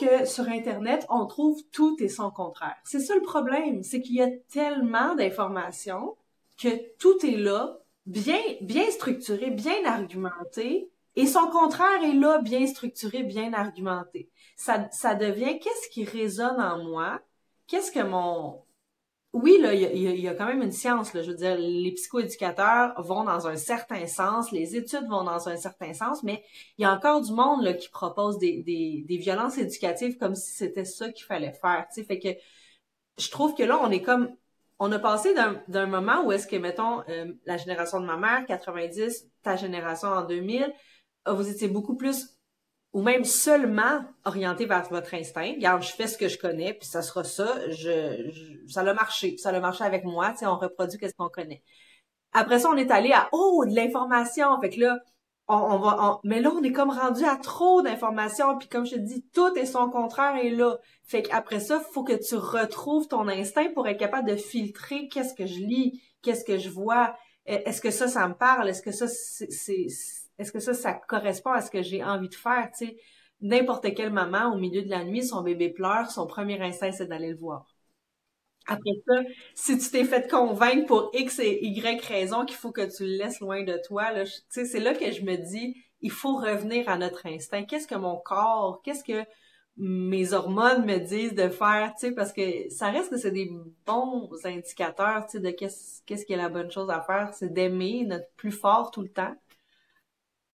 que sur Internet, on trouve tout et son contraire. C'est ça le problème, c'est qu'il y a tellement d'informations que tout est là, bien, bien structuré, bien argumenté, et son contraire est là, bien structuré, bien argumenté. Ça, ça devient qu'est-ce qui résonne en moi, qu'est-ce que mon, oui, là, il y a, quand même une science. Là. Je veux dire, les psychoéducateurs vont dans un certain sens, les études vont dans un certain sens, mais il y a encore du monde là, qui propose des, violences éducatives comme si c'était ça qu'il fallait faire. sais, Fait que je trouve que là, on est comme on a passé d'un moment où est-ce que, mettons, euh, la génération de ma mère, 90, ta génération en 2000, vous étiez beaucoup plus ou même seulement orienté vers votre instinct. Regarde, je fais ce que je connais, puis ça sera ça. Je, ça a marché, ça a marché avec moi. Tu sais, on reproduit qu'est-ce qu'on connaît. Après ça, on est allé à oh de l'information. Fait que là, on, va, mais là, on est comme rendu à trop d'informations. Puis comme je te dis, tout et son contraire est là. Fait qu'après ça, faut que tu retrouves ton instinct pour être capable de filtrer qu'est-ce que je lis, qu'est-ce que je vois. Est-ce que ça, ça me parle? Est-ce que ça, c'est est-ce que ça, ça correspond à ce que j'ai envie de faire? N'importe quelle maman, au milieu de la nuit, son bébé pleure, son premier instinct, c'est d'aller le voir. Après ça, si tu t'es fait convaincre pour X et Y raison qu'il faut que tu le laisses loin de toi, là, c'est là que je me dis, il faut revenir à notre instinct. Qu'est-ce que mon corps, qu'est-ce que mes hormones me disent de faire, tu parce que ça reste que c'est des bons indicateurs, tu de qu'est-ce, qu'est-ce qui est la bonne chose à faire, c'est d'aimer notre plus fort tout le temps